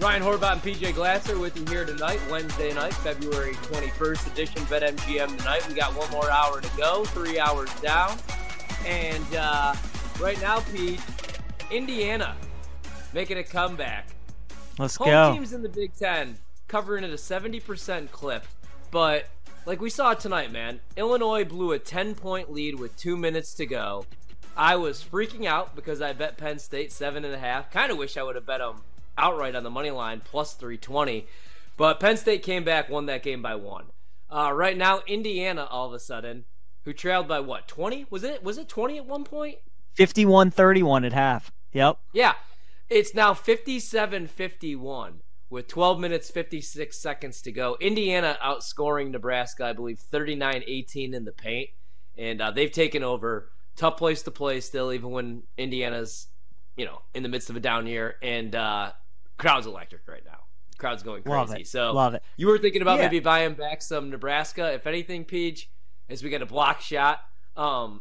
Ryan Horvat and PJ Glasser with you here tonight, Wednesday night, February 21st edition BetMGM tonight. We got one more hour to go, three hours down. And uh, right now, Pete, Indiana making a comeback. Let's Home go. teams in the Big Ten covering at a 70% clip. But like we saw tonight, man, Illinois blew a 10 point lead with two minutes to go. I was freaking out because I bet Penn State seven and a half. Kind of wish I would have bet them outright on the money line plus 320. But Penn State came back, won that game by one. Uh, right now, Indiana all of a sudden, who trailed by what 20? Was it was it 20 at one point? 51-31 at half. Yep. Yeah. It's now 57-51 with 12 minutes 56 seconds to go. Indiana outscoring Nebraska, I believe 39-18 in the paint, and uh, they've taken over. Tough place to play still, even when Indiana's you know in the midst of a down year, and uh, crowd's electric right now. Crowd's going crazy. Love it. So Love it. you were thinking about Yeah. maybe buying back some Nebraska, if anything, Peach, as we get a block shot. Um,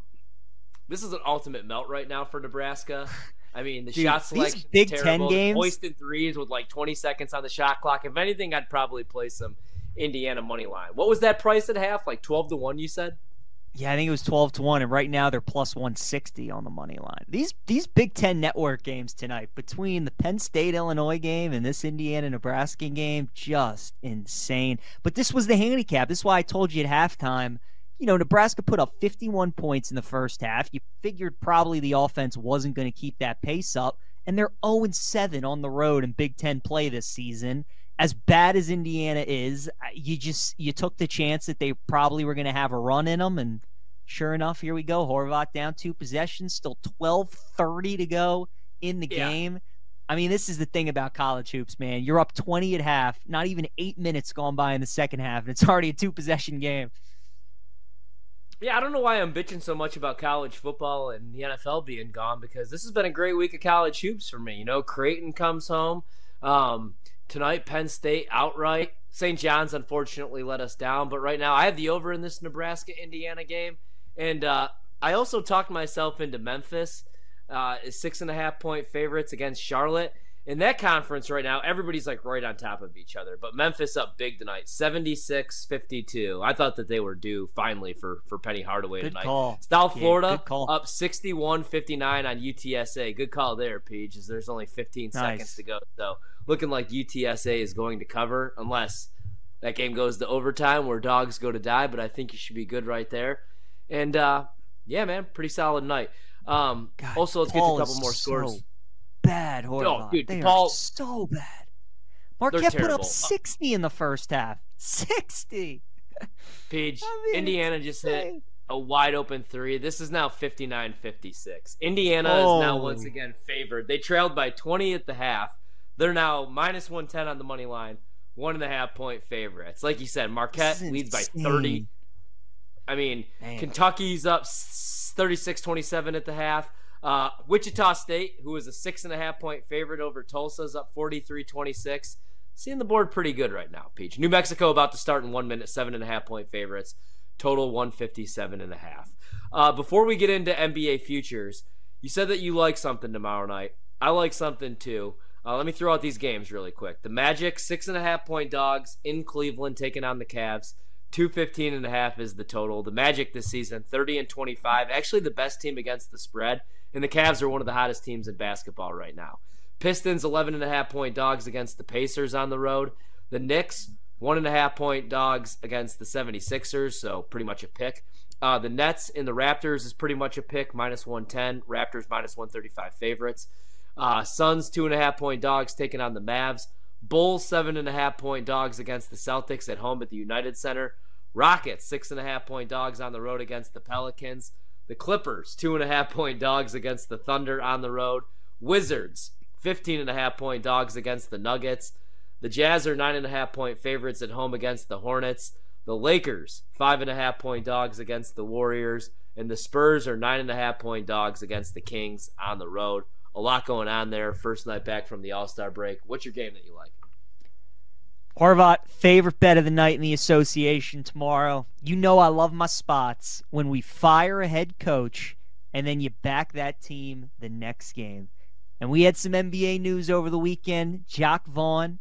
this is an ultimate melt right now for Nebraska. I mean, the Dude, shot these selection Big is Ten games- Hoisting threes with like 20 seconds on the shot clock. If anything, I'd probably play some Indiana money line. What was that price at half? Like 12 to one, you said? Yeah, I think it was 12 to 1 and right now they're plus 160 on the money line. These these Big 10 network games tonight between the Penn State Illinois game and this Indiana Nebraska game just insane. But this was the handicap. This is why I told you at halftime, you know, Nebraska put up 51 points in the first half. You figured probably the offense wasn't going to keep that pace up and they're 0 7 on the road in Big 10 play this season as bad as Indiana is, you just you took the chance that they probably were going to have a run in them, and sure enough, here we go. Horvat down two possessions, still twelve thirty to go in the Yeah. game. I mean, this is the thing about college hoops, man. You're up twenty at half, not even eight minutes gone by in the second half, and it's already a two possession game. Yeah, I don't know why I'm bitching so much about college football and the NFL being gone because this has been a great week of college hoops for me. You know, Creighton comes home. Um, tonight, Penn State outright. St. John's unfortunately let us down, but right now I have the over in this Nebraska Indiana game. And uh, I also talked myself into Memphis, uh, six and a half point favorites against Charlotte. In that conference right now, everybody's like right on top of each other. But Memphis up big tonight, 76 52. I thought that they were due finally for, for Penny Hardaway Good tonight. call. South Yeah, Florida up 61 59 on UTSA. Good call there, Peach, as there's only 15 seconds to go. So looking like UTSA is going to cover unless that game goes to overtime where dogs go to die. But I think you should be good right there. And uh, yeah, man, pretty solid night. Um, God, also, let's Paul get to a couple more scores. Oh, so bad, Horvat. dude, they Paul- are so bad. Marquette put up 60 in the first half. 60. Page, I mean, Indiana it's just hit a wide open three. This is now 59 56. Indiana is now Oh. once again favored. They trailed by 20 at the half. They're now minus 110 on the money line, one and a half point favorites. Like you said, Marquette leads by 30. I mean, Man. Kentucky's up 36 27 at the half. Uh, Wichita State, who is a six and a half point favorite over Tulsa's up 43 26. Seeing the board pretty good right now, Peach. New Mexico about to start in one minute, seven and a half point favorites. Total 157 and a half. Uh, before we get into NBA futures, you said that you like something tomorrow night. I like something too. Uh, let me throw out these games really quick. The Magic, six and a half point dogs in Cleveland, taking on the Cavs. 215 and a half is the total. The Magic this season, 30 and 25. Actually, the best team against the spread. And the Cavs are one of the hottest teams in basketball right now. Pistons, 11 and a half point dogs against the Pacers on the road. The Knicks, one and a half point dogs against the 76ers, so pretty much a pick. Uh, the Nets and the Raptors is pretty much a pick, minus 110. Raptors minus 135 favorites. Uh, Suns, two and a half point dogs taking on the Mavs. Bulls, seven and a half point dogs against the Celtics at home at the United Center. Rockets, six and a half point dogs on the road against the Pelicans. The Clippers, two and a half point dogs against the Thunder on the road. Wizards, 15 and a half point dogs against the Nuggets. The Jazz are nine and a half point favorites at home against the Hornets. The Lakers, five and a half point dogs against the Warriors. And the Spurs are nine and a half point dogs against the Kings on the road. A lot going on there. First night back from the All Star break. What's your game that you like? Horvat, favorite bet of the night in the association tomorrow. You know I love my spots when we fire a head coach and then you back that team the next game. And we had some NBA news over the weekend. Jacque Vaughn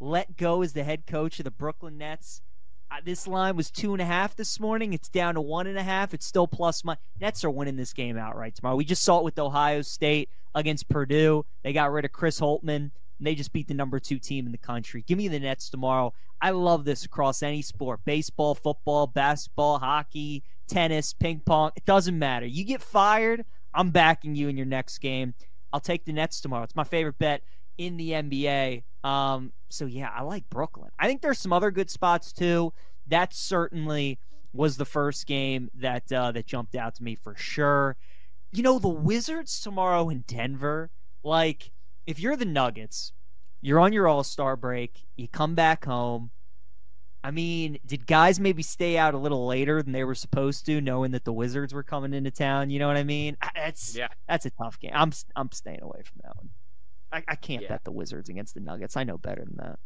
let go as the head coach of the Brooklyn Nets. Uh, this line was two and a half this morning. It's down to one and a half. It's still plus my Nets are winning this game outright tomorrow. We just saw it with Ohio State against Purdue. They got rid of Chris Holtmann. And they just beat the number two team in the country. Give me the Nets tomorrow. I love this across any sport baseball, football, basketball, hockey, tennis, ping pong. It doesn't matter. You get fired, I'm backing you in your next game. I'll take the Nets tomorrow. It's my favorite bet in the NBA. Um, so yeah, I like Brooklyn. I think there's some other good spots too. That certainly was the first game that uh, that jumped out to me for sure. You know, the Wizards tomorrow in Denver. Like, if you're the Nuggets, you're on your All Star break. You come back home. I mean, did guys maybe stay out a little later than they were supposed to, knowing that the Wizards were coming into town? You know what I mean? That's yeah. that's a tough game. I'm I'm staying away from that one. I, I can't yeah. bet the Wizards against the Nuggets. I know better than that.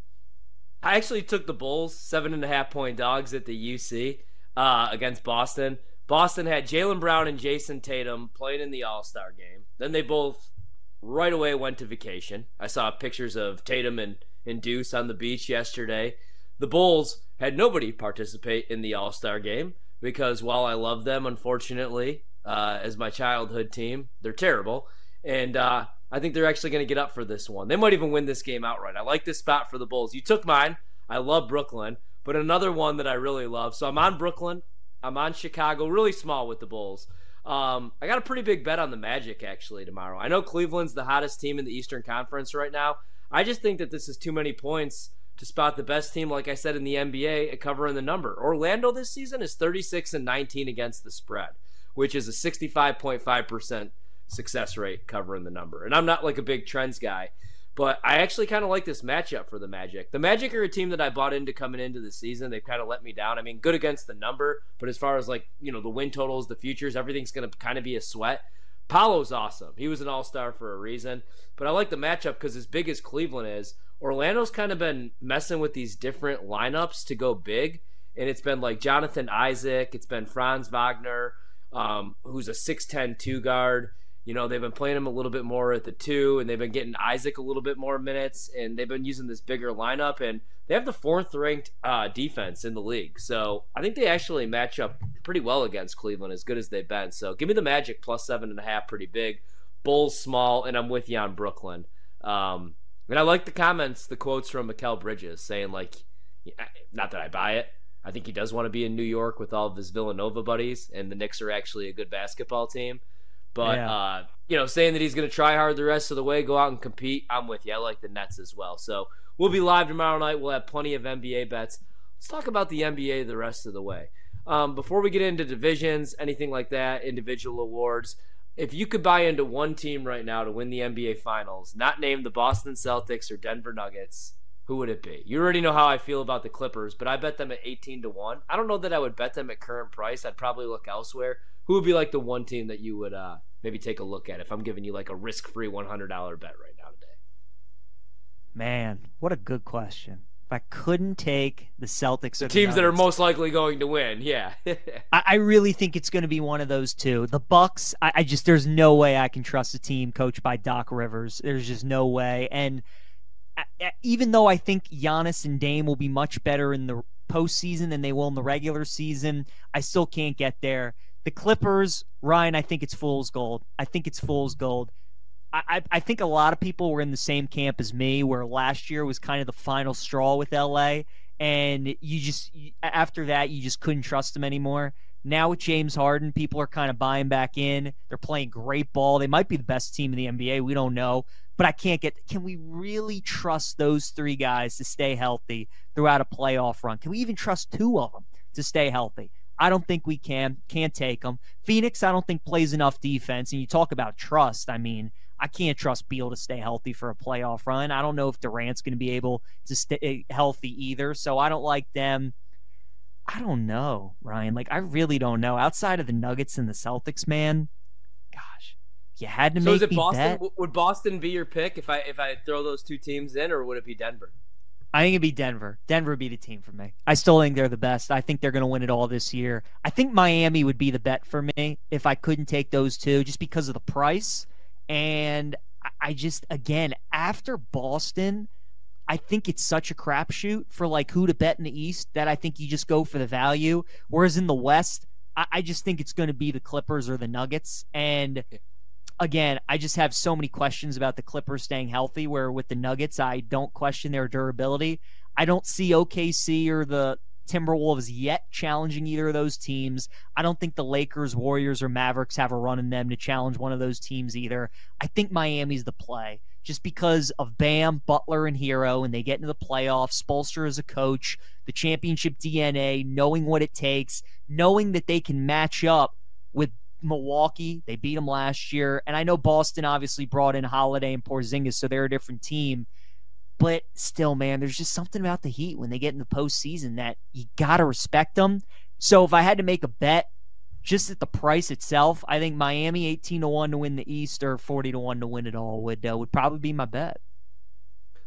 I actually took the Bulls seven and a half point dogs at the UC uh, against Boston. Boston had Jaylen Brown and Jayson Tatum playing in the All Star game. Then they both right away went to vacation. I saw pictures of Tatum and, and Deuce on the beach yesterday. The Bulls had nobody participate in the All Star game because while I love them, unfortunately, uh, as my childhood team, they're terrible. And uh, I think they're actually going to get up for this one. They might even win this game outright. I like this spot for the Bulls. You took mine. I love Brooklyn, but another one that I really love. So I'm on Brooklyn. I'm on Chicago, really small with the Bulls. Um, I got a pretty big bet on the Magic actually tomorrow. I know Cleveland's the hottest team in the Eastern Conference right now. I just think that this is too many points to spot the best team, like I said in the NBA, at covering the number. Orlando this season is 36 and 19 against the spread, which is a 65.5% success rate covering the number. And I'm not like a big trends guy, but I actually kind of like this matchup for the Magic. The Magic are a team that I bought into coming into the season. They've kind of let me down. I mean, good against the number, but as far as like, you know, the win totals, the futures, everything's going to kind of be a sweat. Paolo's awesome. He was an all star for a reason. But I like the matchup because as big as Cleveland is, Orlando's kind of been messing with these different lineups to go big. And it's been like Jonathan Isaac, it's been Franz Wagner, um, who's a 6'10 two guard. You know, they've been playing him a little bit more at the two, and they've been getting Isaac a little bit more minutes, and they've been using this bigger lineup, and they have the fourth ranked uh, defense in the league. So I think they actually match up pretty well against Cleveland, as good as they've been. So give me the Magic plus seven and a half, pretty big. Bulls small, and I'm with you on Brooklyn. Um, and I like the comments, the quotes from Mikal Bridges saying, like, not that I buy it. I think he does want to be in New York with all of his Villanova buddies, and the Knicks are actually a good basketball team. But yeah. uh, you know, saying that he's going to try hard the rest of the way, go out and compete, I'm with you. I like the Nets as well. So we'll be live tomorrow night. We'll have plenty of NBA bets. Let's talk about the NBA the rest of the way. Um, before we get into divisions, anything like that, individual awards, if you could buy into one team right now to win the NBA Finals, not named the Boston Celtics or Denver Nuggets, who would it be? You already know how I feel about the Clippers, but I bet them at 18 to 1. I don't know that I would bet them at current price. I'd probably look elsewhere who would be like the one team that you would uh, maybe take a look at if I'm giving you like a risk free $100 bet right now today? Man, what a good question. If I couldn't take the Celtics, the teams the that are most likely going to win, yeah. I, I, really think it's going to be one of those two. The Bucks, I, I just there's no way I can trust a team coached by Doc Rivers. There's just no way. And even though I think Giannis and Dame will be much better in the postseason than they will in the regular season, I still can't get there. The Clippers, Ryan, I think it's fool's gold. I think it's fool's gold. I, I, think a lot of people were in the same camp as me, where last year was kind of the final straw with LA, and you just after that you just couldn't trust them anymore. Now with James Harden, people are kind of buying back in. They're playing great ball. They might be the best team in the NBA. We don't know, but I can't get. Can we really trust those three guys to stay healthy throughout a playoff run? Can we even trust two of them to stay healthy? I don't think we can. Can't take them. Phoenix, I don't think plays enough defense. And you talk about trust. I mean, I can't trust Beal to stay healthy for a playoff run. I don't know if Durant's going to be able to stay eh, healthy either. So I don't like them. I don't know, Ryan. Like I really don't know. Outside of the Nuggets and the Celtics, man. Gosh, you had to so make is it Boston? Bet. Would Boston be your pick if I if I throw those two teams in, or would it be Denver? I think it'd be Denver. Denver would be the team for me. I still think they're the best. I think they're going to win it all this year. I think Miami would be the bet for me if I couldn't take those two just because of the price. And I just again after Boston, I think it's such a crapshoot for like who to bet in the East that I think you just go for the value. Whereas in the West, I, I just think it's going to be the Clippers or the Nuggets. And again, I just have so many questions about the Clippers staying healthy. Where with the Nuggets, I don't question their durability. I don't see OKC or the Timberwolves yet challenging either of those teams. I don't think the Lakers, Warriors, or Mavericks have a run in them to challenge one of those teams either. I think Miami's the play just because of Bam, Butler, and Herro, and they get into the playoffs. Spoelstra as a coach, the championship DNA, knowing what it takes, knowing that they can match up with Milwaukee. They beat them last year, and I know Boston obviously brought in Holiday and Porzingis, so they're a different team. But still, man, there's just something about the Heat when they get in the postseason that you gotta respect them. So if I had to make a bet, just at the price itself, I think Miami 18 to 1 to win the East or 40 to 1 to win it all would uh, would probably be my bet.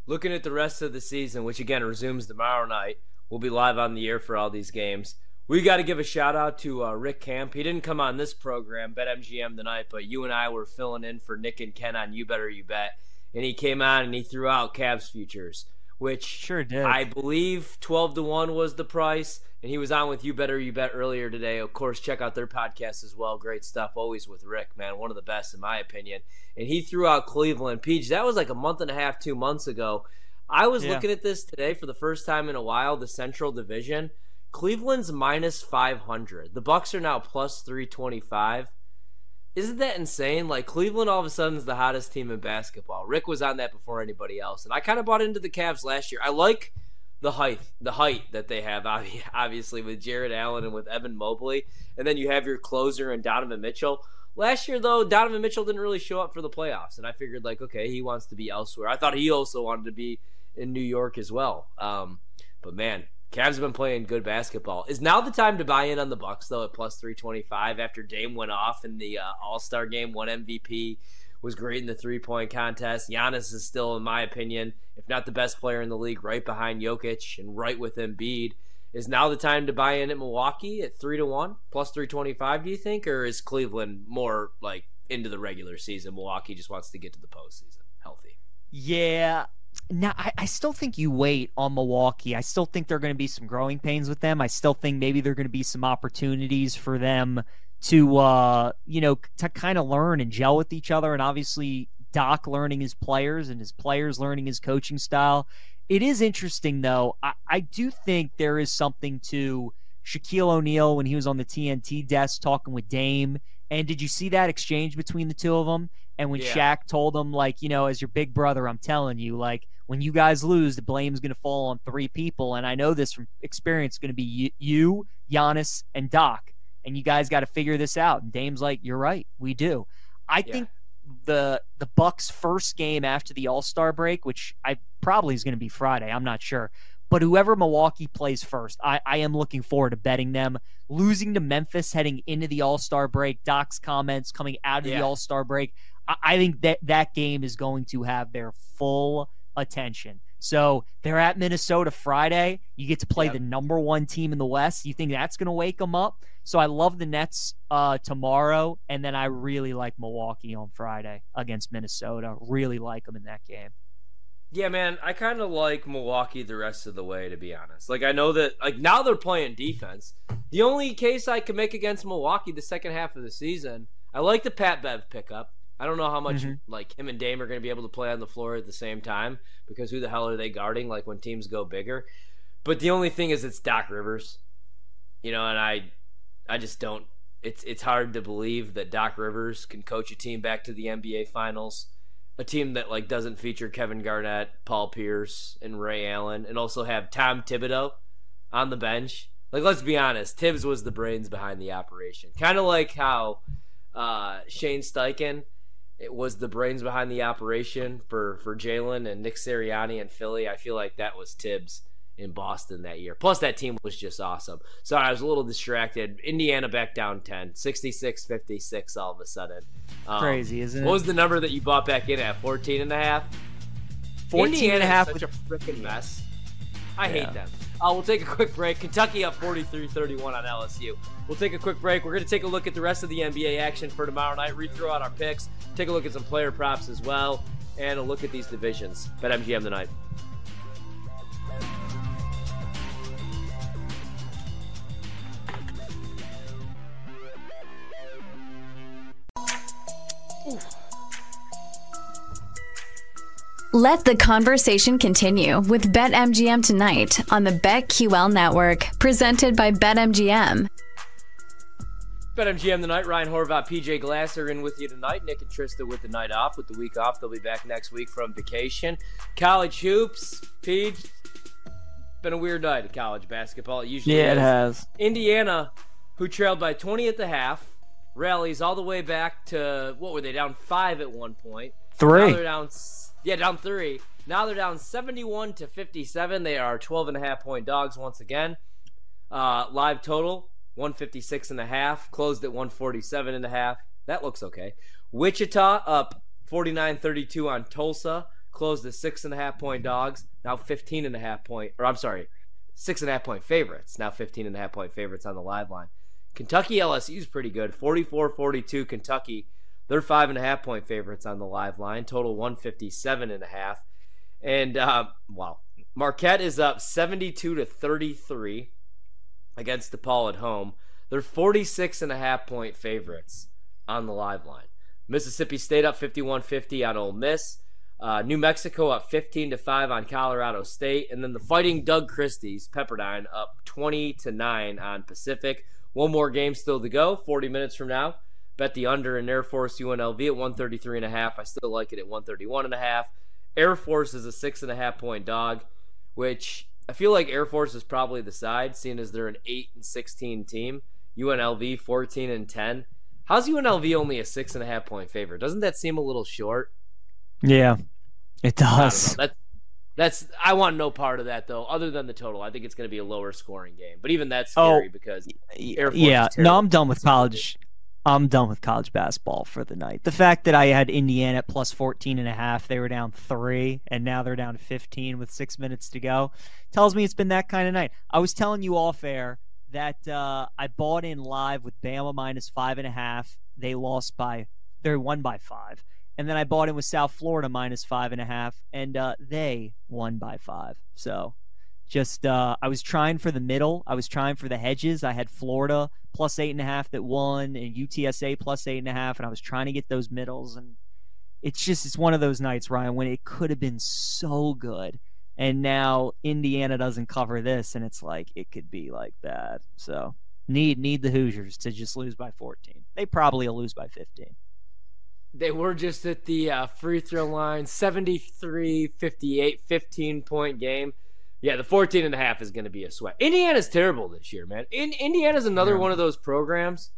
Looking at the rest of the season, which again resumes tomorrow night, we'll be live on the air for all these games. We got to give a shout out to uh, Rick Camp. He didn't come on this program, BetMGM tonight, but you and I were filling in for Nick and Ken on You Better You Bet, and he came on and he threw out Cavs futures, which sure did. I believe 12 to 1 was the price and he was on with You Better You Bet earlier today. Of course, check out their podcast as well. Great stuff, always with Rick, man, one of the best in my opinion. And he threw out Cleveland. Peach, that was like a month and a half, two months ago. I was yeah. looking at this today for the first time in a while. The Central Division, Cleveland's minus 500. The Bucks are now plus 325. Isn't that insane? Like Cleveland all of a sudden is the hottest team in basketball. Rick was on that before anybody else, and I kind of bought into the Cavs last year. I like the height, the height that they have, obviously with Jarrett Allen and with Evan Mobley, and then you have your closer and Donovan Mitchell. Last year, though, Donovan Mitchell didn't really show up for the playoffs, and I figured like, okay, he wants to be elsewhere. I thought he also wanted to be in New York as well. Um, but man, Cavs have been playing good basketball. Is now the time to buy in on the Bucks though at plus three twenty five after Dame went off in the uh, All Star game, won MVP, was great in the three point contest. Giannis is still, in my opinion, if not the best player in the league, right behind Jokic and right with Embiid. Is now the time to buy in at Milwaukee at three to one plus three twenty five? Do you think, or is Cleveland more like into the regular season? Milwaukee just wants to get to the postseason healthy. Yeah, now I, I, still think you wait on Milwaukee. I still think there are going to be some growing pains with them. I still think maybe there are going to be some opportunities for them to uh, you know to kind of learn and gel with each other and obviously Doc learning his players and his players learning his coaching style. It is interesting though. I, I do think there is something to Shaquille O'Neal when he was on the TNT desk talking with Dame. And did you see that exchange between the two of them? And when yeah. Shaq told him, like, you know, as your big brother, I'm telling you, like, when you guys lose, the blame's going to fall on three people. And I know this from experience, going to be you, Giannis, and Doc and you guys got to figure this out. And Dame's like, you're right, we do. I yeah. think the the Bucks' first game after the All Star break, which I probably is going to be Friday, I'm not sure. But whoever Milwaukee plays first, I, I am looking forward to betting them. Losing to Memphis heading into the All Star break, Doc's comments coming out of yeah. the All Star break, I, I think that that game is going to have their full attention. So they're at Minnesota Friday. You get to play yep. the number one team in the West. You think that's going to wake them up? So I love the Nets uh, tomorrow, and then I really like Milwaukee on Friday against Minnesota. Really like them in that game. Yeah, man, I kind of like Milwaukee the rest of the way, to be honest. Like, I know that, like, now they're playing defense. The only case I can make against Milwaukee the second half of the season, I like the Pat Bev pickup. I don't know how much mm-hmm. like him and Dame are going to be able to play on the floor at the same time because who the hell are they guarding? Like when teams go bigger. But the only thing is, it's Doc Rivers, you know, and I I just don't. It's it's hard to believe that Doc Rivers can coach a team back to the NBA Finals, a team that like doesn't feature Kevin Garnett, Paul Pierce, and Ray Allen, and also have Tom Thibodeau on the bench. Like, let's be honest, Tibbs was the brains behind the operation. Kind of like how uh, Shane Steichen it was the brains behind the operation for for Jalen and Nick Sirianni and Philly. I feel like that was Tibbs in Boston that year. Plus, that team was just awesome. So I was a little distracted. Indiana back down 10, 66 56 all of a sudden. Um, Crazy, isn't it? What was the number that you bought back in at? 14 and a half? 14 Indiana and a half. Such a freaking mess. I yeah. hate them. Uh, we'll take a quick break. Kentucky up 43-31 on LSU. We'll take a quick break. We're going to take a look at the rest of the NBA action for tomorrow night. Re-throw out our picks. Take a look at some player props as well, and a look at these divisions. BetMGM tonight. Let the conversation continue with BetMGM tonight on the BetQL network, presented by BetMGM. BetMGM tonight. Ryan Horvat, PJ Glasser in with you tonight. Nick and Trista with the night off. With the week off, they'll be back next week from vacation. College hoops, Pete. Been a weird night of college basketball. It usually Yeah, is. it has. Indiana, who trailed by 20 at the half, rallies all the way back to what were they down five at one point? Now Three. they're down, s- yeah, down three. Now they're down 71 to 57. They are 12 and a half point dogs once again. Uh, live total 156 and a half. Closed at 147 and a half. That looks okay. Wichita up 49-32 on Tulsa. Closed at six and a half point dogs. Now 15 and a half point, or I'm sorry, six and a half point favorites. Now 15 and a half point favorites on the live line. Kentucky LSU is pretty good. 44-42 Kentucky. They're five and a half point favorites on the live line. Total 157 and a half. And uh, wow, Marquette is up 72 to 33 against DePaul at home. They're 46 and a half point favorites on the live line. Mississippi State up 51-50 on Ole Miss. Uh, New Mexico up 15 to 5 on Colorado State, and then the Fighting Doug Christie's Pepperdine up 20 to 9 on Pacific. One more game still to go. 40 minutes from now. Bet the under in Air Force UNLV at 133 and a half. I still like it at 131 and a half. Air Force is a six and a half point dog, which I feel like Air Force is probably the side, seeing as they're an eight and 16 team. UNLV 14 and 10. How's UNLV only a six and a half point favorite? Doesn't that seem a little short? Yeah, it I don't know. does. That's that's I want no part of that though, other than the total. I think it's going to be a lower scoring game, but even that's Oh. scary because Air Force yeah, no. I'm done with college. I'm done with college basketball for the night. The fact that I had Indiana at plus 14 and a half, they were down 3 and now they're down 15 with 6 minutes to go tells me it's been that kind of night. I was telling you off air that uh, I bought in live with Bama minus five and a half. They lost by they won by 5. And then I bought in with South Florida minus five and a half and uh, they won by 5. So just uh, I was trying for the middle. I was trying for the hedges. I had Florida plus eight and a half that won, and UTSA plus eight and a half, and I was trying to get those middles. And it's just it's one of those nights, Ryan, when it could have been so good, and now Indiana doesn't cover this, and it's like it could be like that. So need need the Hoosiers to just lose by 14. They probably will lose by 15. they were just at the uh, free throw line 73 58 15 point game yeah the 14 and a half is going to be a sweat indiana's terrible this year man In- indiana's another Yeah. one of those programs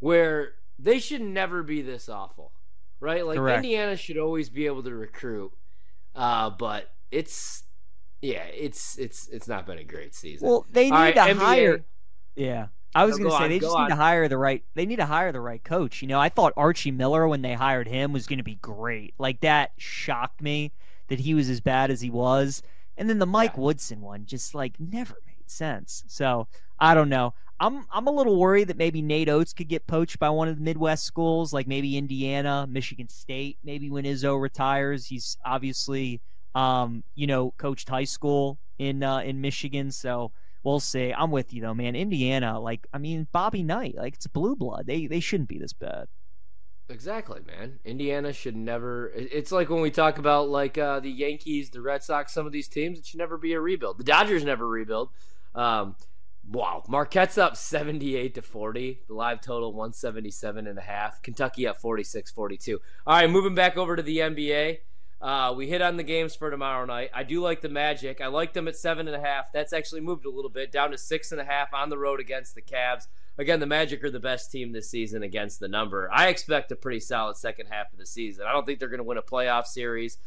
where they should never be this awful right like Correct. indiana should always be able to recruit uh, but it's yeah it's it's it's not been a great season Well, they need All right, to NBA. hire. Yeah. I was No, going go to say on, they just need on. to hire the right. They need to hire the right coach. You know, I thought Archie Miller when they hired him was going to be great. Like that shocked me that he was as bad as he was. And then the Mike Yeah. Woodson one just like never made sense. So I don't know. I'm I'm a little worried that maybe Nate Oats could get poached by one of the Midwest schools, like maybe Indiana, Michigan State. Maybe when Izzo retires, he's obviously um, you know, coached high school in uh, in Michigan. So we'll see. I'm with you though, man. Indiana, like I mean, Bobby Knight, like it's blue blood. They they shouldn't be this bad. Exactly, man. Indiana should never. It's like when we talk about like uh, the Yankees, the Red Sox, some of these teams. It should never be a rebuild. The Dodgers never rebuild. Um, wow, Marquette's up seventy-eight to forty. The live total one seventy-seven and a half. Kentucky up 46-42. All right, moving back over to the NBA. Uh, we hit on the games for tomorrow night. I do like the Magic. I like them at seven and a half. That's actually moved a little bit down to six and a half on the road against the Cavs. Again, the Magic are the best team this season against the number. I expect a pretty solid second half of the season. I don't think they're going to win a playoff series.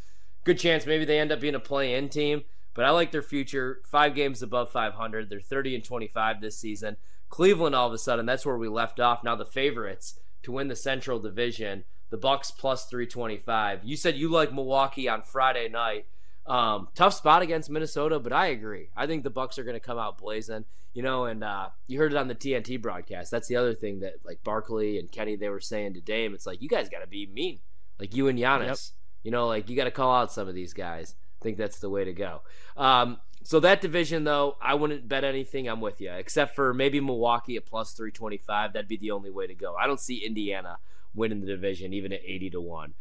Good chance maybe they end up being a play-in team, but I like their future. Five games above 500. They're 30 and 25 this season. Cleveland, all of a sudden, that's where we left off. Now the favorites to win the Central Division. The Bucks plus 325. You said you like Milwaukee on Friday night. Um, tough spot against Minnesota, but I agree. I think the Bucks are going to come out blazing. You know, and uh, you heard it on the TNT broadcast. That's the other thing that like Barkley and Kenny they were saying to Dame. It's like you guys got to be mean, like you and Giannis. Yep. You know, like you got to call out some of these guys. I think that's the way to go. Um, so that division, though, I wouldn't bet anything. I'm with you, except for maybe Milwaukee at plus 325. That'd be the only way to go. I don't see Indiana winning the division, even at 80 to one.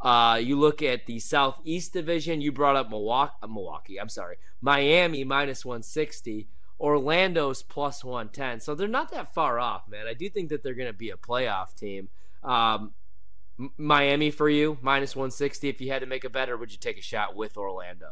Uh, you look at the Southeast Division. You brought up Milwaukee. Uh, Milwaukee. I'm sorry, Miami minus 160. Orlando's plus 110. So they're not that far off, man. I do think that they're going to be a playoff team. Um, Miami for you minus 160. If you had to make a bet, or would you take a shot with Orlando?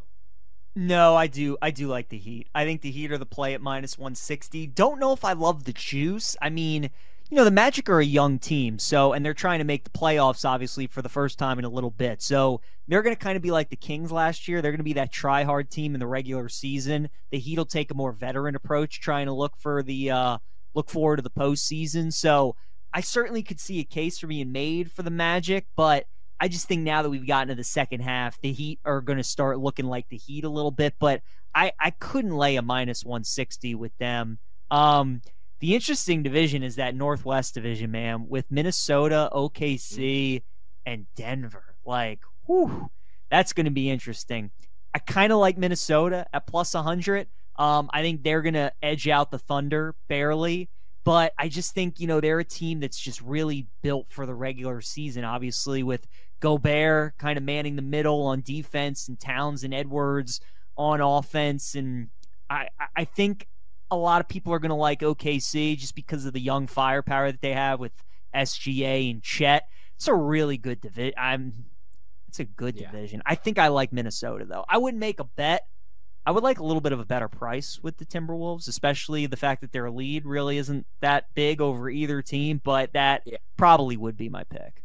No, I do. I do like the Heat. I think the Heat are the play at minus 160. Don't know if I love the juice. I mean, you know, the Magic are a young team, so and they're trying to make the playoffs obviously for the first time in a little bit. So they're going to kind of be like the Kings last year. They're going to be that try hard team in the regular season. The Heat will take a more veteran approach, trying to look for the uh, look forward to the postseason. So I certainly could see a case for being made for the Magic, but I just think now that we've gotten to the second half, the Heat are going to start looking like the Heat a little bit. But I I couldn't lay a minus 160 with them. Um, the interesting division is that Northwest division, man, with Minnesota, OKC, and Denver. Like, whew, that's going to be interesting. I kind of like Minnesota at plus 100. Um, I think they're going to edge out the Thunder barely, but I just think, you know, they're a team that's just really built for the regular season, obviously, with Gobert kind of manning the middle on defense and Towns and Edwards on offense. And I, I think a lot of people are going to like OKC just because of the young firepower that they have with SGA and Chet. It's a really good division. I'm. It's a good yeah. division. I think I like Minnesota though. I wouldn't make a bet. I would like a little bit of a better price with the Timberwolves, especially the fact that their lead really isn't that big over either team. But that yeah. probably would be my pick.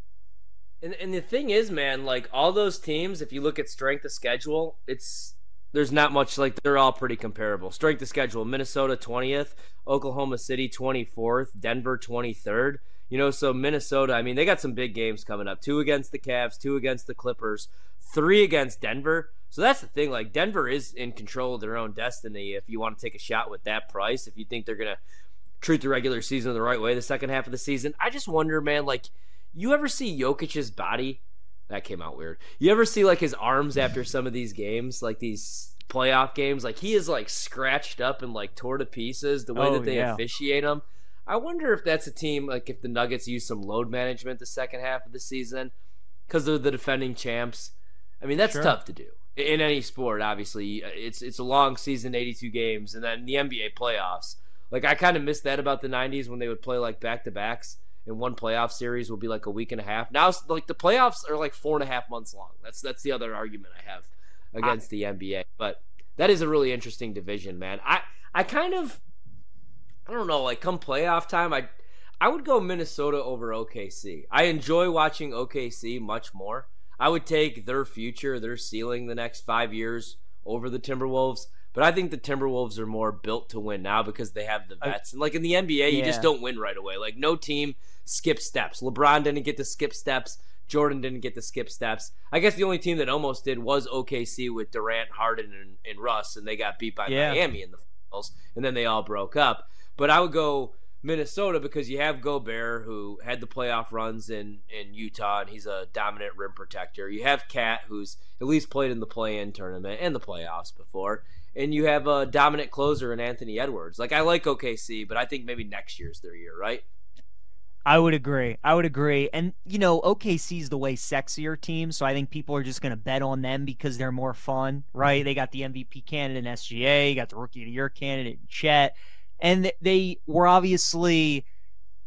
And and the thing is, man, like all those teams, if you look at strength of schedule, it's there's not much like they're all pretty comparable. Strength of schedule: Minnesota 20th, Oklahoma City 24th, Denver 23rd. You know, so Minnesota, I mean, they got some big games coming up. Two against the Cavs, two against the Clippers, three against Denver. So that's the thing. Like Denver is in control of their own destiny. If you want to take a shot with that price, if you think they're gonna treat the regular season the right way, the second half of the season, I just wonder, man. Like, you ever see Jokic's body? That came out weird. You ever see like his arms after some of these games, like these playoff games? Like he is like scratched up and like tore to pieces the way oh, that they yeah. officiate them. I wonder if that's a team like if the Nuggets use some load management the second half of the season because they're the defending champs. I mean that's sure. tough to do in any sport. Obviously, it's it's a long season, 82 games, and then the NBA playoffs. Like I kind of missed that about the 90s when they would play like back to backs and one playoff series will be like a week and a half. Now, like the playoffs are like four and a half months long. That's that's the other argument I have against I, the NBA. But that is a really interesting division, man. I I kind of I don't know, like come playoff time, I I would go Minnesota over OKC. I enjoy watching OKC much more. I would take their future, their ceiling the next five years over the Timberwolves. But I think the Timberwolves are more built to win now because they have the vets. And like in the NBA, you yeah. just don't win right away. Like no team skip steps. LeBron didn't get to skip steps. Jordan didn't get to skip steps. I guess the only team that almost did was OKC with Durant, Harden, and, and Russ, and they got beat by yeah. Miami in the finals, and then they all broke up. But I would go Minnesota because you have Gobert, who had the playoff runs in, in Utah, and he's a dominant rim protector. You have KAT, who's at least played in the play-in tournament and the playoffs before, and you have a dominant closer in Anthony Edwards. Like I like OKC, but I think maybe next year's their year, right? I would agree. I would agree. And, you know, OKC is the way sexier team, so I think people are just going to bet on them because they're more fun, right? They got the MVP candidate in SGA, got the Rookie of the Year candidate in Chet, and they were obviously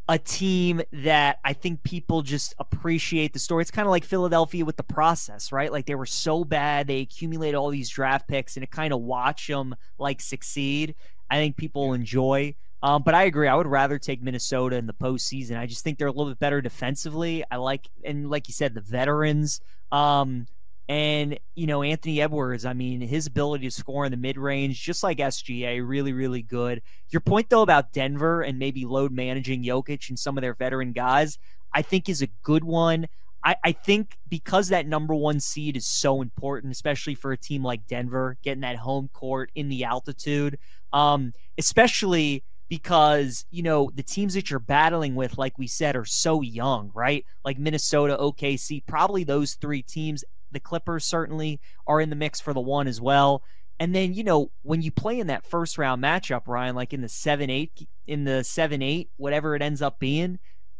a team that I think people just appreciate the story. It's kind of like Philadelphia with the process, right? Like they were so bad, they accumulate all these draft picks, and to kind of watch them like succeed, I think people enjoy. Um, but I agree. I would rather take Minnesota in the postseason. I just think they're a little bit better defensively. I like, and like you said, the veterans. Um, and you know Anthony Edwards. I mean, his ability to score in the mid range, just like SGA, really, really good. Your point though about Denver and maybe load managing Jokic and some of their veteran guys, I think is a good one. I, I think because that number one seed is so important, especially for a team like Denver, getting that home court in the altitude, um, especially because you know the teams that you're battling with like we said are so young right like minnesota okc probably those three teams the clippers certainly are in the mix for the one as well. And then you know when you play in that first round matchup ryan like in the 7-8 in the 7-8 whatever it ends up being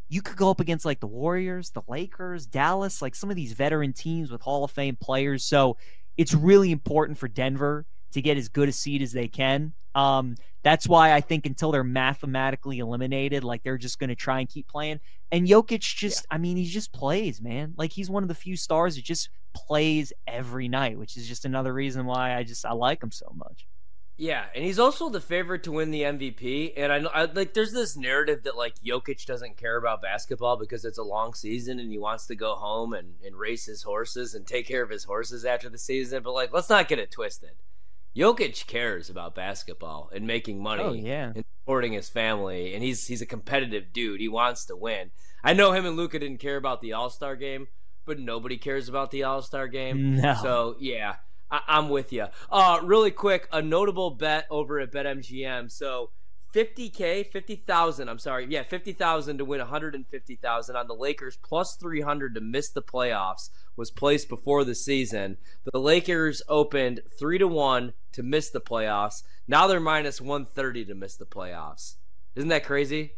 you could go up against like the warriors the lakers dallas like some of these veteran teams with hall of fame players. So it's really important for denver to get as good a seed as they can um, that's why I think until they're mathematically eliminated, like they're just going to try and keep playing. And Jokic just, yeah. I mean, he just plays, man. Like he's one of the few stars that just plays every night, which is just another reason why I just I like him so much. Yeah, and he's also the favorite to win the MVP. And I know, I, like, there's this narrative that like Jokic doesn't care about basketball because it's a long season and he wants to go home and, and race his horses and take care of his horses after the season. But like, let's not get it twisted. Jokic cares about basketball and making money oh, yeah. and supporting his family, and he's he's a competitive dude. He wants to win. I know him and Luka didn't care about the All Star game, but nobody cares about the All Star game. No. So yeah, I- am with you. Uh, really quick, a notable bet over at BetMGM. So 50k, 50,000. I'm sorry, yeah, 50,000 to win 150,000 on the Lakers plus 300 to miss the playoffs was placed before the season. The Lakers opened 3 to 1 to miss the playoffs. Now they're minus 130 to miss the playoffs. Isn't that crazy?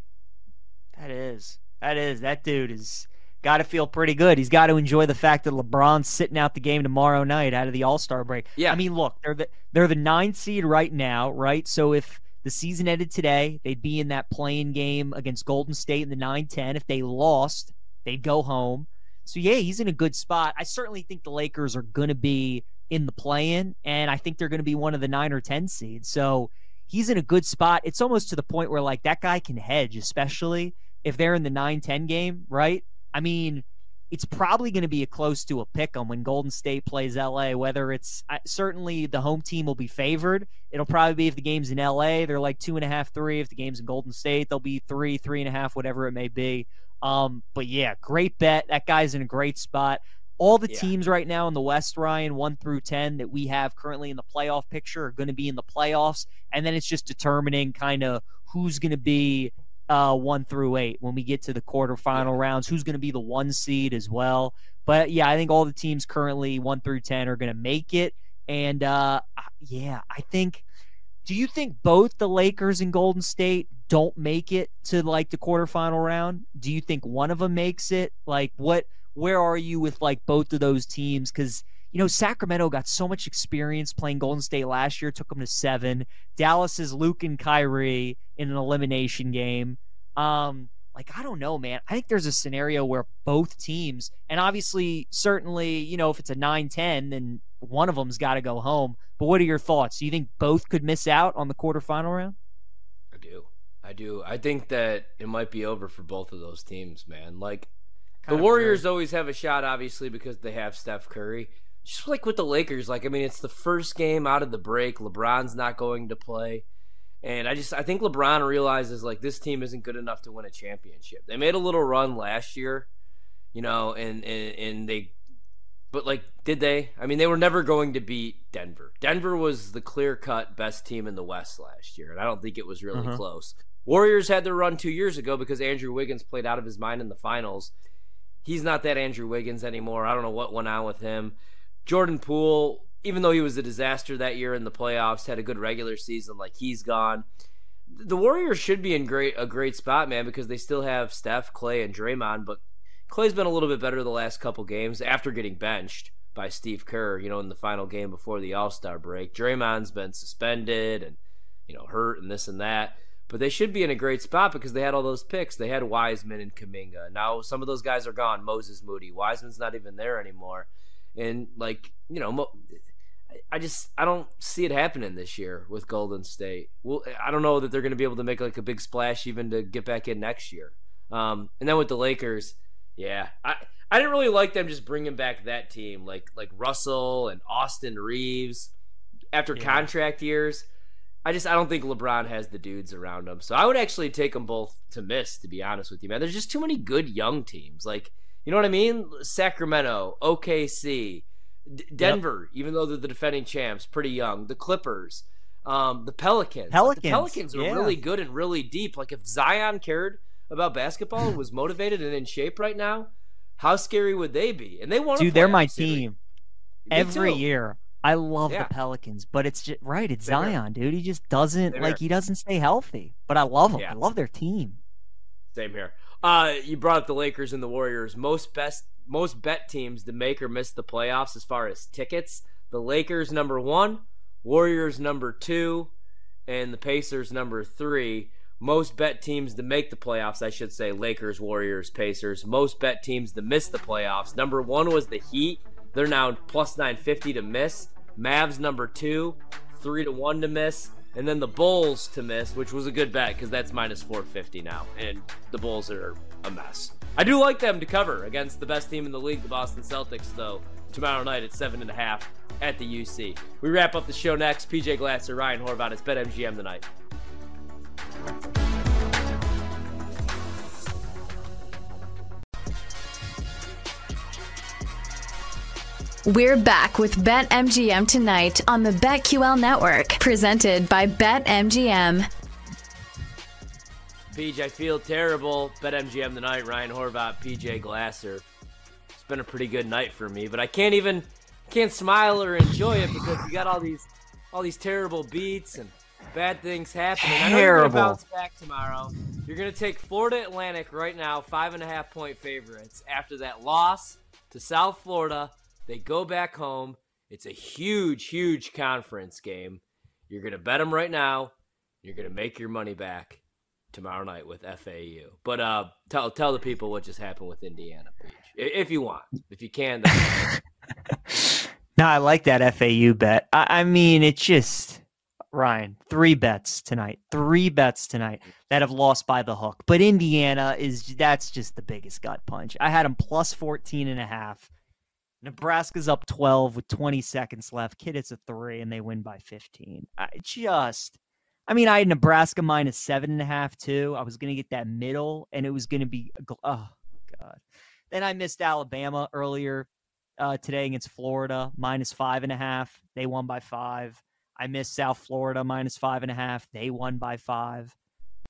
That is. That is. That dude is got to feel pretty good. He's got to enjoy the fact that LeBron's sitting out the game tomorrow night out of the All Star break. Yeah. I mean, look, they're the they're the nine seed right now, right? So if the season ended today, they'd be in that play-in game against Golden State in the 9-10. If they lost, they'd go home. So yeah, he's in a good spot. I certainly think the Lakers are going to be in the play-in, and I think they're going to be one of the nine or ten seeds. So he's in a good spot. It's almost to the point where like that guy can hedge, especially if they're in the 9-10 game, right? I mean, it's probably going to be a close to a pick 'em when Golden State plays LA. Whether it's certainly the home team will be favored. It'll probably be if the game's in LA, they're like two and a half, three. If the game's in Golden State, they'll be three, three and a half, whatever it may be. Um, but yeah, great bet. That guy's in a great spot. All the yeah. teams right now in the West, Ryan, one through 10 that we have currently in the playoff picture are going to be in the playoffs. And then it's just determining kind of who's going to be uh, one through eight when we get to the quarterfinal rounds, who's going to be the one seed as well. But yeah, I think all the teams currently one through 10 are going to make it. And uh, yeah, I think. Do you think both the Lakers and Golden State don't make it to like the quarterfinal round? Do you think one of them makes it? Like what where are you with like both of those teams cuz you know Sacramento got so much experience playing Golden State last year, took them to 7. Dallas is Luke and Kyrie in an elimination game. Um like I don't know, man. I think there's a scenario where both teams, and obviously, certainly, you know, if it's a 9-10, then one of them's got to go home. But what are your thoughts? Do you think both could miss out on the quarterfinal round? I do. I do. I think that it might be over for both of those teams, man. Like kind the Warriors always have a shot, obviously, because they have Steph Curry. Just like with the Lakers, like I mean, it's the first game out of the break. LeBron's not going to play, and I just I think LeBron realizes like this team isn't good enough to win a championship. They made a little run last year, you know, and and, and they but like, did they? I mean, they were never going to beat Denver. Denver was the clear-cut best team in the West last year, and I don't think it was really uh-huh. close. Warriors had their run two years ago because Andrew Wiggins played out of his mind in the finals. He's not that Andrew Wiggins anymore. I don't know what went on with him. Jordan Poole, even though he was a disaster that year in the playoffs, had a good regular season. Like he's gone. The Warriors should be in great a great spot, man, because they still have Steph, Clay, and Draymond. But Clay's been a little bit better the last couple games after getting benched by Steve Kerr. You know, in the final game before the All Star break, Draymond's been suspended and you know hurt and this and that. But they should be in a great spot because they had all those picks. They had Wiseman and Kuminga. Now some of those guys are gone. Moses Moody. Wiseman's not even there anymore. And like you know, I just I don't see it happening this year with Golden State. Well, I don't know that they're going to be able to make like a big splash even to get back in next year. Um, and then with the Lakers, yeah, I I didn't really like them just bringing back that team like like Russell and Austin Reaves after yeah. contract years. I just I don't think LeBron has the dudes around him. So I would actually take them both to miss, to be honest with you, man. There's just too many good young teams. Like You know what I mean? Sacramento, OKC, D- Denver, yep. even though they're the defending champs, pretty young. The Clippers, um, the Pelicans. Pelicans, the Pelicans are yeah. really good and really deep. Like if Zion cared about basketball and was motivated and in shape right now, how scary would they be? And they want to. Dude, they're my team. Every too. year. I love Yeah. the Pelicans, but it's just right. It's here. Zion, dude. He just doesn't Same like he doesn't stay healthy. But I love him. Yeah. I love their team. Same here. Uh, you brought up the Lakers and the Warriors. Most best, most bet teams to make or miss the playoffs as far as tickets. The Lakers number one, Warriors number two, and the Pacers number three. Most bet teams to make the playoffs, I should say, Lakers, Warriors, Pacers. Most bet teams to miss the playoffs. Number one was the Heat. They're now plus 950 to miss. Mavs number two, three to one to miss. And then the Bulls to miss, which was a good bet because that's minus 450 now. And the Bulls are a mess. I do like them to cover against the best team in the league, the Boston Celtics, though, tomorrow night at 7.5 at the UC. We wrap up the show next. PJ Glasser, Ryan Horvath. It's BetMGM tonight. We're back with BetMGM tonight on the BetQL network, presented by BetMGM. PJ, I feel terrible. BetMGM tonight. Ryan Horvath, PJ Glasser. It's been a pretty good night for me, but I can't even can't smile or enjoy it because you got all these all these terrible beats and bad things happening. I know you're Terrible. gonna bounce back tomorrow. You're gonna take Florida Atlantic right now, five and a half point favorites. After that loss to South Florida, they go back home. It's a huge, huge conference game. You're gonna bet them right now. You're gonna make your money back tomorrow night with FAU. But uh, tell tell the people what just happened with Indiana, Peach, if you want. If you can, No, I like that FAU bet. I, I mean, it's just Ryan, three bets tonight. Three bets tonight that have lost by the hook. But Indiana is that's just the biggest gut punch. I had them plus 14 and a half. Nebraska's up 12 with 20 seconds left. Kid hits a three and they win by 15. I just I mean, I had Nebraska minus seven and a half too. I was gonna get that middle, and it was gonna be oh god. Then I missed Alabama earlier uh, today against Florida, minus five and a half. They won by five. I missed South Florida, minus five and a half. They won by five.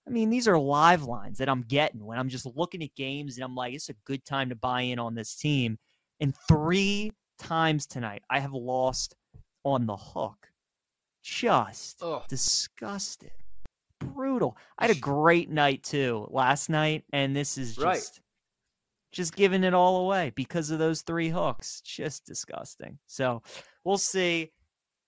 I mean, these are live lines that I'm getting when I'm just looking at games and I'm like, it's a good time to buy in on this team. And three times tonight, I have lost on the hook. Just Ugh. disgusted. Brutal. I had a great night too last night, and this is just Right. just giving it all away because of those three hooks. Just disgusting. So we'll see.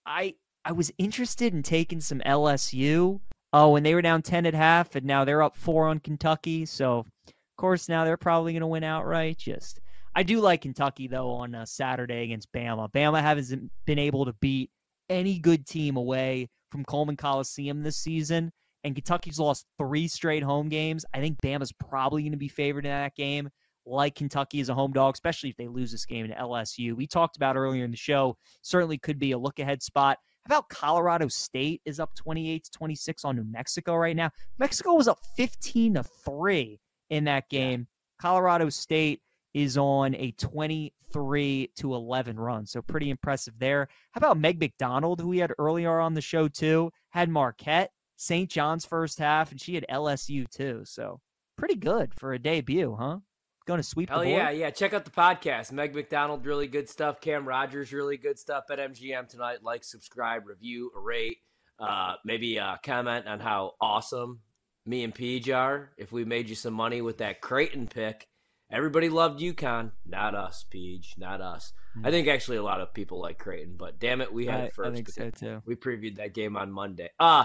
I I was interested in taking some LSU. Oh, and they were down ten at half, and now they're up four on Kentucky. So of course now they're probably going to win outright. Just I do like Kentucky though on uh, Saturday against Bama. Bama hasn't been able to beat any good team away from Coleman Coliseum this season, and Kentucky's lost three straight home games. I think Bama's probably going to be favored in that game. Like Kentucky as a home dog, especially if they lose this game to LSU. We talked about earlier in the show, certainly could be a look ahead spot. How about Colorado State is up 28 to 26 on New Mexico right now? Mexico was up 15 to 3 in that game. Colorado State is on a 23 to 11 run. So pretty impressive there. How about Meg McDonald, who we had earlier on the show too, had Marquette, St. John's first half, and she had LSU too. So pretty good for a debut, huh? Going to sweep board. yeah, yeah. Check out the podcast. Meg McDonald, really good stuff. Cam Rogers, really good stuff at MGM tonight. Like, subscribe, review, rate. Uh, maybe uh, comment on how awesome me and Peach are. If we made you some money with that Creighton pick, everybody loved UConn. Not us, Peach. Not us. I think actually a lot of people like Creighton, but damn it, we had I, it first. I think so too. We previewed that game on Monday. Uh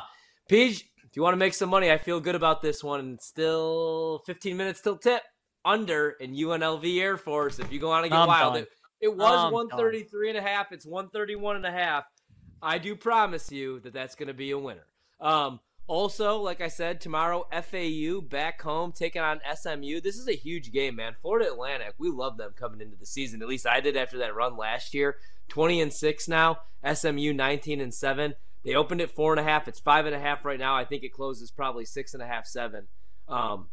Peach, if you want to make some money, I feel good about this one. Still 15 minutes till tip. Under in UNLV Air Force. If you go on and get I'm wild, it, it was I'm 133 and a half. It's 131 and a half. I do promise you that that's going to be a winner. Um, also, like I said, tomorrow FAU back home taking on SMU. This is a huge game, man. Florida Atlantic, we love them coming into the season. At least I did after that run last year. 20 and six now. SMU 19 and seven. They opened at four and a half. It's five and a half right now. I think it closes probably six and a half, seven. Um,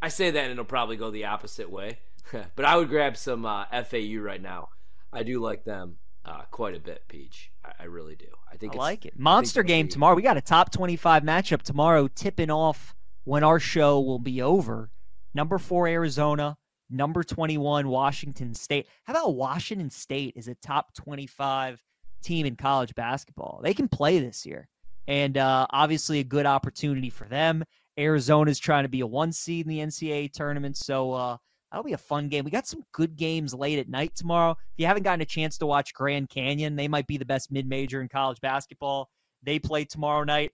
I say that and it'll probably go the opposite way. but I would grab some uh, FAU right now. I do like them uh, quite a bit, Peach. I, I really do. I think I like it. Monster game be... tomorrow. We got a top 25 matchup tomorrow, tipping off when our show will be over. Number four, Arizona. Number 21, Washington State. How about Washington State is a top 25 team in college basketball? They can play this year. And uh, obviously, a good opportunity for them. Arizona's trying to be a one seed in the NCAA tournament. So, uh, That'll be a fun game. We got some good games late at night tomorrow. If you haven't gotten a chance to watch Grand Canyon, they might be the best mid major in college basketball. They play tomorrow night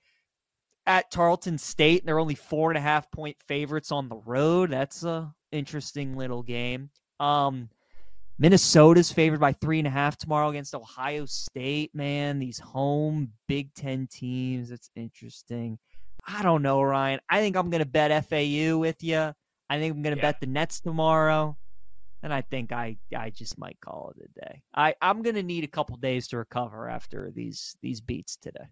at Tarleton State. And they're only four and a half point favorites on the road. That's a interesting little game. Um, Minnesota's favored by three and a half tomorrow against Ohio State. Man, these home Big Ten teams. It's interesting. I don't know, Ryan. I think I'm going to bet FAU with you. I think I'm going to yeah. bet the Nets tomorrow. And I think I, I just might call it a day. I, I'm going to need a couple days to recover after these these beats today.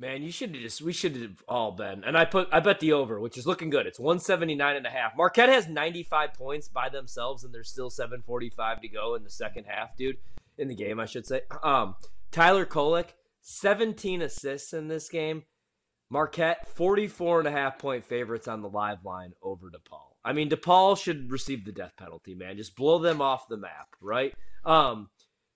Man, you should have just we should have all been. And I put I bet the over, which is looking good. It's 179 and a half. Marquette has 95 points by themselves and there's still 745 to go in the second half, dude. In the game, I should say. Um Tyler Kolek, 17 assists in this game. Marquette, 44 and a half point favorites on the live line over DePaul. I mean, DePaul should receive the death penalty, man. Just blow them off the map, right? Um,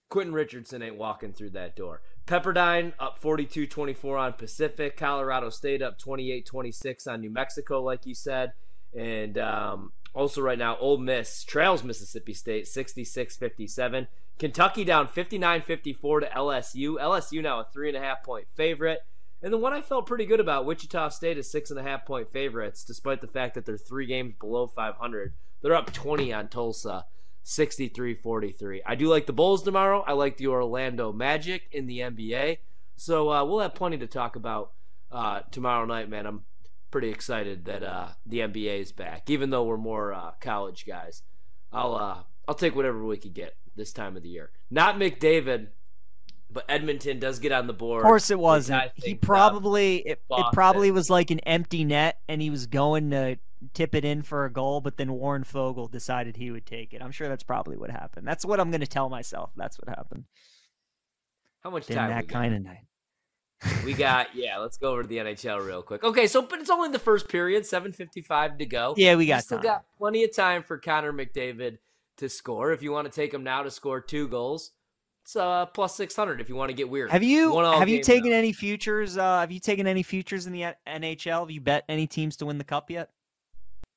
Quentin Richardson ain't walking through that door. Pepperdine up 42 24 on Pacific. Colorado State up 28 26 on New Mexico, like you said. And um, also, right now, Ole Miss trails Mississippi State 66 57. Kentucky down 59 54 to LSU. LSU now a three and a half point favorite. And the one I felt pretty good about, Wichita State is six and a half point favorites, despite the fact that they're three games below 500. They're up 20 on Tulsa, 63 43. I do like the Bulls tomorrow. I like the Orlando Magic in the NBA. So uh, we'll have plenty to talk about uh, tomorrow night, man. I'm pretty excited that uh, the NBA is back, even though we're more uh, college guys. I'll uh, I'll take whatever we can get this time of the year. Not McDavid but Edmonton does get on the board. Of course, it wasn't. He probably it, it, probably was like an empty net, and he was going to tip it in for a goal, but then Warren Foegele decided he would take it. I'm sure that's probably what happened. That's what I'm going to tell myself. That's what happened. How much time? That kind of night. we got yeah. Let's go over to the NHL real quick. Okay, so but it's only the first period. Seven fifty five to go. Yeah, we got we still time. got plenty of time for Connor McDavid to score. If you want to take him now to score two goals, uh, plus six hundred if you want to get weird. Have you have you taken now. any futures? Uh, have you taken any futures in the NHL? Have you bet any teams to win the cup yet?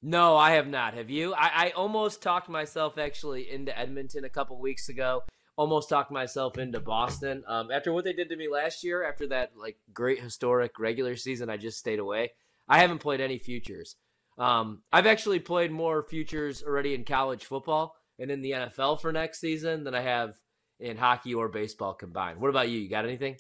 No, I have not. Have you? I, I almost talked myself actually into Edmonton a couple weeks ago. Almost talked myself into Boston. Um, after what they did to me last year, after that like great historic regular season, I just stayed away. I haven't played any futures. Um, I've actually played more futures already in college football and in the NFL for next season than I have in hockey or baseball combined. What about you? You got anything?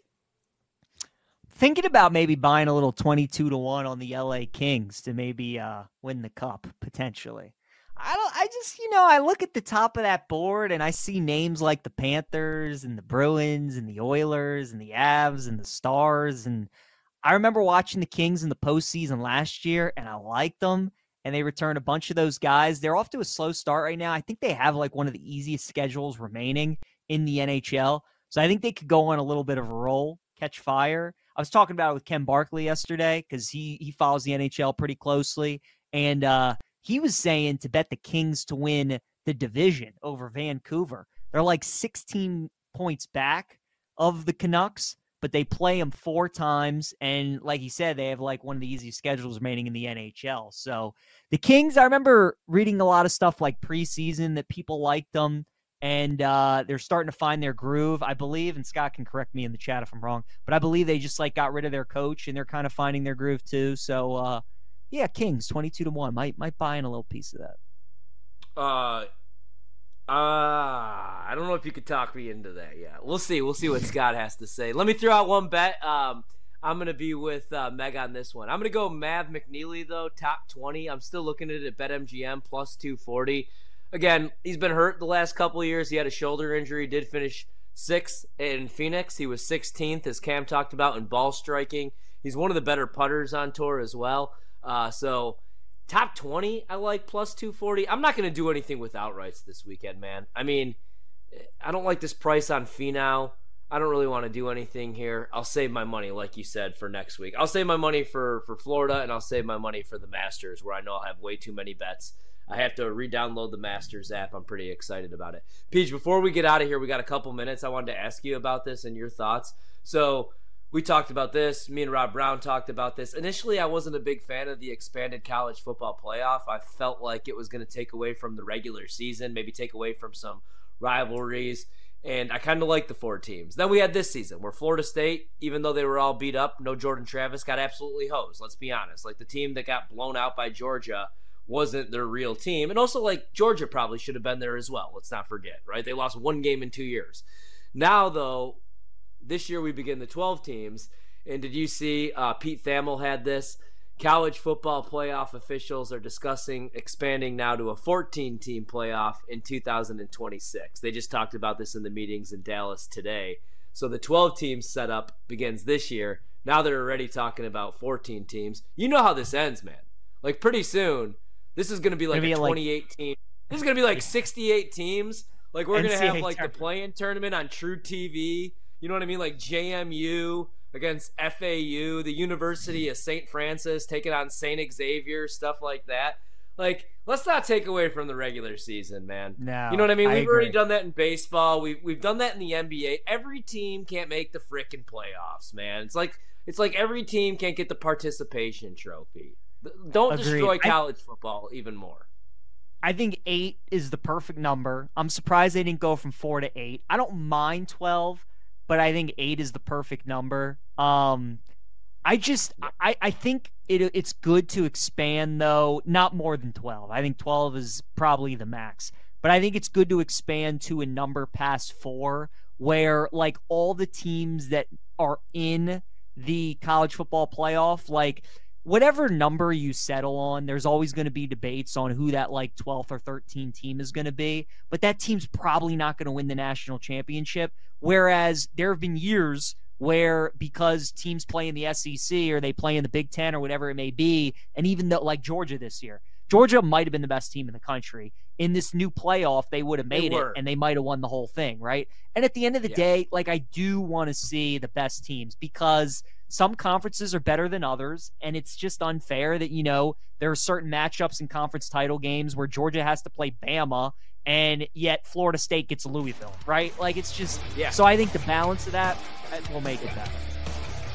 Thinking about maybe buying a little 22 to 1 on the LA Kings to maybe uh, win the cup potentially. I don't I just, you know, I look at the top of that board and I see names like the Panthers and the Bruins and the Oilers and the Avs and the Stars and I remember watching the Kings in the postseason last year and I liked them and they returned a bunch of those guys. They're off to a slow start right now. I think they have like one of the easiest schedules remaining in the NHL. So I think they could go on a little bit of a roll, catch fire. I was talking about it with Ken Barkley yesterday because he he follows the NHL pretty closely, and uh, he was saying to bet the Kings to win the division over Vancouver. They're like 16 points back of the Canucks, but they play them four times, and like he said, they have like one of the easiest schedules remaining in the NHL. So the Kings, I remember reading a lot of stuff like preseason that people liked them and uh, they're starting to find their groove, I believe. And Scott can correct me in the chat if I'm wrong, but I believe they just like got rid of their coach and they're kind of finding their groove too. So uh, yeah, Kings twenty two to one might might buy in a little piece of that. Uh, uh, I don't know if you could talk me into that yet. We'll see. We'll see what Scott has to say. Let me throw out one bet. Um, I'm gonna be with uh, Meg on this one. I'm gonna go Mav McNealy though, top 20. I'm still looking at it at BetMGM plus 240 again, he's been hurt the last couple years. He had a shoulder injury, did finish sixth in Phoenix. He was 16th, as Cam talked about, in ball striking. He's one of the better putters on tour as well. Uh, so top 20, I like plus 240. I'm not going to do anything with outrights this weekend, man. I mean, I don't like this price on Finau. I don't really want to do anything here. I'll save my money, like you said, for next week. I'll save my money for, for Florida, and I'll save my money for the Masters, where I know I'll have way too many bets. I have to re-download the Masters app. I'm pretty excited about it. Peach, before we get out of here, we got a couple minutes. I wanted to ask you about this and your thoughts. So we talked about this. Me and Rob Brown talked about this. Initially, I wasn't a big fan of the expanded college football playoff. I felt like it was going to take away from the regular season, maybe take away from some rivalries. And I kind of like the four teams. Then we had this season where Florida State, even though they were all beat up, no Jordan Travis, got absolutely hosed. Let's be honest. Like the team that got blown out by Georgia wasn't their real team. And also, like, Georgia probably should have been there as well. Let's not forget, right? They lost one game in two years. Now, though, this year we begin the 12 teams. And did you see uh, Pete Thamel had this? College football playoff officials are discussing expanding now to a 14 team playoff in 2026. They just talked about this in the meetings in Dallas today. So the 12 team setup begins this year. Now they're already talking about 14 teams. You know how this ends, man. Like pretty soon, this is going to be like a 28 like. This is going to be like 68 teams. Like we're going to have like the play-in tournament on truTV. You know what I mean? Like JMU against FAU, the University of St. Francis taking on St. Xavier, stuff like that. Like, let's not take away from the regular season, man. No, you know what I mean? We've agree. already done that in baseball. We've we've done that in the NBA. Every team can't make the frickin' playoffs, man. It's like it's like every team can't get the participation trophy. Don't Agreed. destroy I- college football even more. I think eight is the perfect number. I'm surprised they didn't go from four to eight. I don't mind twelve, but I think eight is the perfect number. Um, I just I, I think it it's good to expand though, not more than twelve. I think twelve is probably the max, but I think it's good to expand to a number past four where like all the teams that are in the college football playoff, like whatever number you settle on, there's always going to be debates on who that like 12th or 13th team is going to be. But that team's probably not going to win the national championship. Whereas there have been years where because teams play in the SEC or they play in the Big Ten or whatever it may be, and even though like Georgia this year, Georgia might have been the best team in the country. In this new playoff, they would have made it and they might have won the whole thing, right? And at the end of the Yeah. day, like I do want to see the best teams because some conferences are better than others, and it's just unfair that you know there are certain matchups in conference title games where Georgia has to play Bama, and yet Florida State gets Louisville, right? Like it's just Yeah. So I think the balance of that uh, will make it better.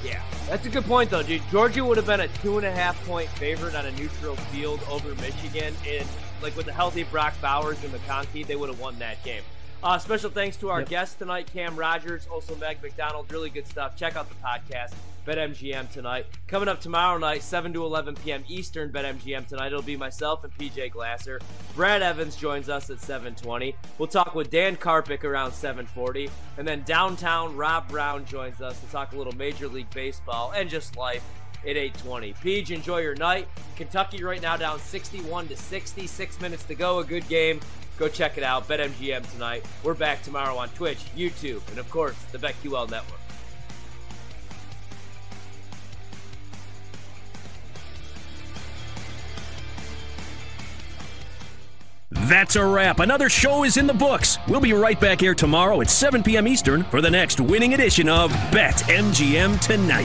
Yeah, that's a good point though, dude. Georgia would have been a two and a half point favorite on a neutral field over Michigan, and like with the healthy Brock Bowers and McConkey, they would have won that game. Uh, special thanks to our Yep. guest tonight, Cam Rogers, also Meg McDonald. Really good stuff. Check out the podcast. BetMGM tonight. Coming up tomorrow night, 7 to 11 p.m. Eastern, BetMGM tonight. It'll be myself and PJ Glasser. Brad Evans joins us at 720. We'll talk with Dan Karpik around 740. And then downtown, Rob Brown joins us to talk a little Major League Baseball and just life at 820. Peach, enjoy your night. Kentucky right now down 61 to 60. Six minutes to go. A good game. Go check it out. BetMGM tonight. We're back tomorrow on Twitch, YouTube, and of course, the BetQL Network. That's a wrap. Another show is in the books. We'll be right back here tomorrow at 7 p.m. Eastern for the next winning edition of Bet MGM Tonight.